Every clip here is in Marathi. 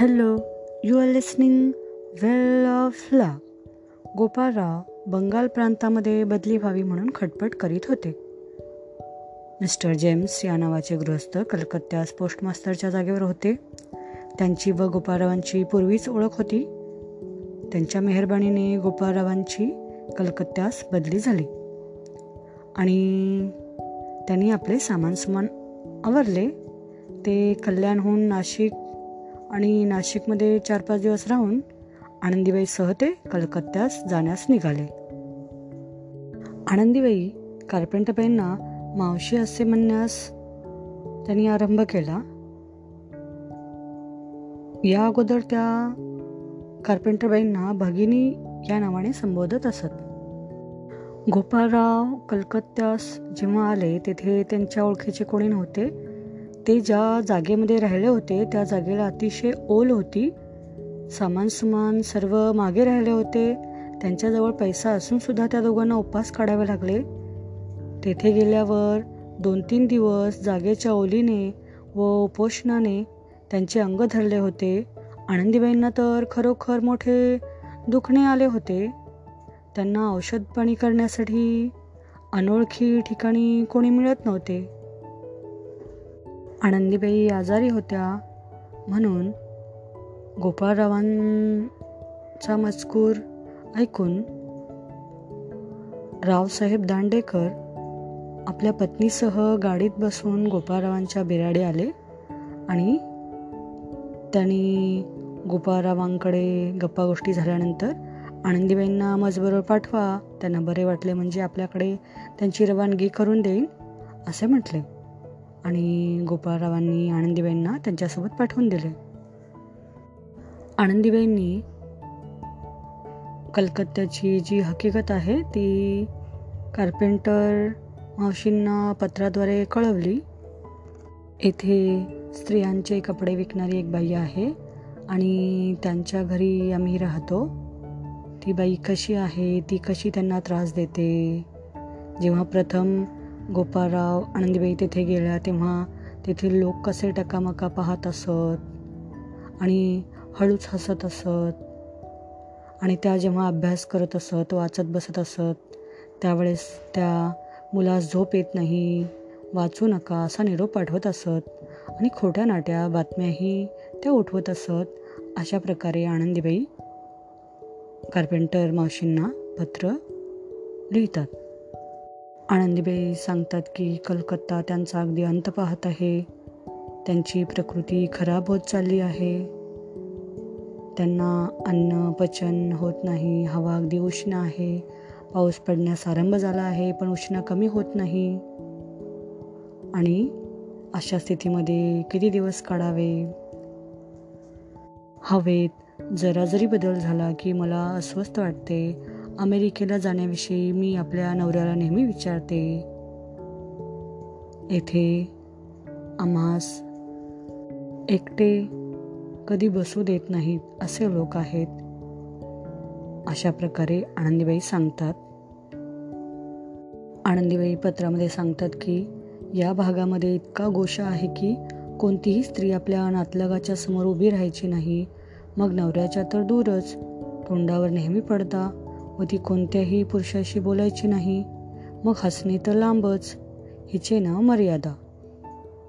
Hello you are listening well of ला गोपाळराव बंगाल प्रांतामध्ये बदली व्हावी म्हणून खटपट करीत होते. मिस्टर जेम्स या नावाचे गृहस्थ कलकत्त्यास पोस्टमास्तरच्या जागेवर होते. त्यांची व गोपाळरावांची पूर्वीच ओळख होती. त्यांच्या मेहरबानीने गोपाळरावांची कलकत्त्यास बदली झाली. आणि त्यांनी आपले सामान सुमान आवरले. ते कल्याणहून नाशिक आणि नाशिकमध्ये चार पाच दिवस राहून आनंदीबाईसह ते कलकत्त्यास जाण्यास निघाले. आनंदीबाई कार्पेंटरबाईंना मावशी असे म्हणण्यास त्यांनी आरंभ केला. या अगोदर त्या कार्पेंटरबाईंना भगिनी या नावाने संबोधत असत. गोपाळराव कलकत्त्यास जेव्हा आले तेथे त्यांच्या ओळखीचे कोणी नव्हते. ते ज्या जागेमध्ये राहिले होते त्या जागेला अतिशय ओल होती. सामान सुमान सर्व मागे राहिले होते. त्यांच्याजवळ पैसा असूनसुद्धा त्या दोघांना उपास काढावे लागले. तेथे गेल्यावर दोन तीन दिवस जागेच्या ओलीने व उपोषणाने त्यांचे अंग धरले होते. आनंदीबाईंना तर खरोखर मोठे दुखणे आले होते. त्यांना औषधपाणी करण्यासाठी अनोळखी ठिकाणी कोणी मिळत नव्हते. आनंदीबाई आजारी होत्या म्हणून गोपाळरावांचा मजकूर ऐकून रावसाहेब दांडेकर आपल्या पत्नीसह गाडीत बसून गोपाळरावांच्या बिराडे आले आणि त्यांनी गोपाळरावांकडे गप्पा गोष्टी झाल्यानंतर आनंदीबाईंना मजबरोबर पाठवा त्यांना बरे वाटले म्हणजे आपल्याकडे त्यांची रवानगी करून देईन असे म्हटले. आणि गोपाळरावांनी आनंदीबाईंना त्यांच्यासोबत पाठवून दिले. आनंदीबाईंनी कलकत्त्याची जी हकीकत आहे ती कार्पेंटर मावशींना पत्राद्वारे कळवली. येथे स्त्रियांचे कपडे विकणारी एक बाई आहे आणि त्यांच्या घरी आम्ही राहतो. ती बाई कशी आहे ती कशी त्यांना त्रास देते? जेव्हा प्रथम गोपाळराव आनंदीबाई तेथे गेल्या तेव्हा तेथील लोक कसे टकामका पाहत असत आणि हळूच हसत असत आणि त्या जेव्हा अभ्यास करत असत वाचत बसत असत त्यावेळेस त्या मुलास झोप येत नाही वाचू नका असा निरोप पाठवत असत आणि खोट्या नाट्या बातम्याही त्या उठवत असत. अशा प्रकारे आनंदीबाई कार्पेंटर मावशींना पत्र लिहितात. आनंदीबाई सांगतात की कलकत्ता त्यांचा अगदी अंत पाहत आहे. त्यांची प्रकृती खराब होत चालली आहे. त्यांना अन्न पचन होत नाही हवा अगदी उष्ण आहे. पाऊस पडण्यास आरंभ झाला आहे पण उष्ण कमी होत नाही. आणि अशा स्थितीमध्ये किती दिवस काढावे? हवेत जरा जरी बदल झाला की मला अस्वस्थ वाटते. अमेरिकेला जाण्याविषयी मी आपल्या नवऱ्याला नेहमी विचारते. येथे आम्हास एकटे कधी बसू देत नाहीत असे लोक आहेत. अशा प्रकारे आनंदीबाई सांगतात. आनंदीबाई पत्रामध्ये सांगतात की या भागामध्ये इतका गोषा आहे की कोणतीही स्त्री आपल्या नातलगाच्या समोर उभी राहायची नाही. मग नवऱ्याच्या तर दूरच तोंडावर नेहमी पडदा व ती कोणत्याही पुरुषाशी बोलायची नाही. मग हसणे तर लांबच हिचे ना मर्यादा.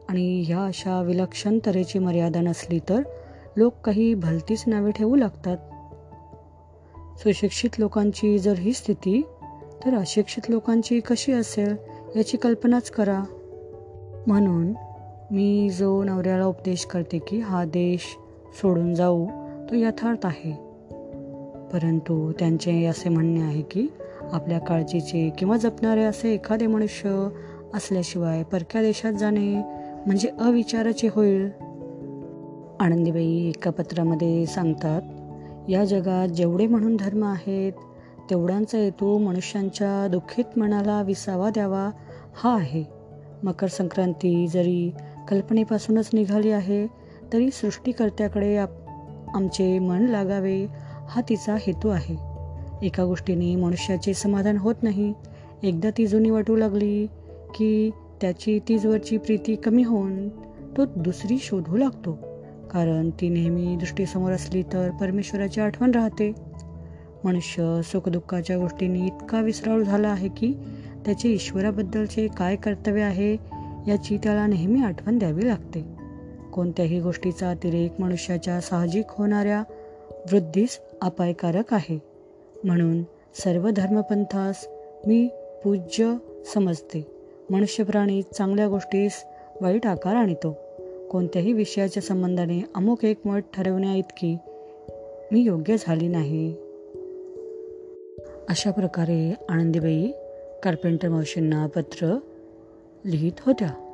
आणि ह्या अशा विलक्षण तऱ्हेची मर्यादा नसली तर लोक काही भलतीच नावे ठेवू लागतात. सुशिक्षित लोकांची जर ही स्थिती तर अशिक्षित लोकांची कशी असेल याची कल्पनाच करा. म्हणून मी जो नवऱ्याला उपदेश करते की हा देश सोडून जाऊ तो यथार्थ आहे. परंतु त्यांचे असे म्हणणे आहे की आपल्या काळजीचे किंवा जपणारे असे एखादे मनुष्य असल्याशिवाय परक्या देशात जाणे म्हणजे अविचाराचे होईल. आनंदीबाई एका पत्रामध्ये सांगतात या जगात जेवढे म्हणून धर्म आहेत तेवढ्यांचा हेतू मनुष्यांच्या दुःखित मनाला विसावा द्यावा हा आहे. मकर संक्रांती जरी कल्पनेपासूनच निघाली आहे तरी सृष्टीकर्त्याकडे आमचे मन लागावे हा तिचा हेतू आहे. एका गोष्टीने मनुष्याचे समाधान होत नाही. एकदा ती जुनी वाटू लागली की त्याची तीजवरची प्रीती कमी होऊन तो दुसरी शोधू लागतो. कारण ती नेहमी दृष्टीसमोर असली तर परमेश्वराची आठवण राहते. मनुष्य सुखदुःखाच्या गोष्टींनी इतका विसराळू झाला आहे की त्याचे ईश्वराबद्दलचे काय कर्तव्य आहे याची त्याला नेहमी आठवण द्यावी लागते. कोणत्याही गोष्टीचा अतिरेक मनुष्याच्या साहजिक होणाऱ्या वृद्धीस अपायकारक आहे. म्हणून सर्व धर्मपंथास मी पूज्य समजते. मनुष्यप्राणी चांगल्या गोष्टीस वाईट आकार आणतो. कोणत्याही विषयाच्या संबंधाने अमुक एक मत ठरवण्या इतकी मी योग्य झाली नाही. अशा प्रकारे आनंदीबाई कार्पेंटर मावशींना पत्र लिहित होत्या.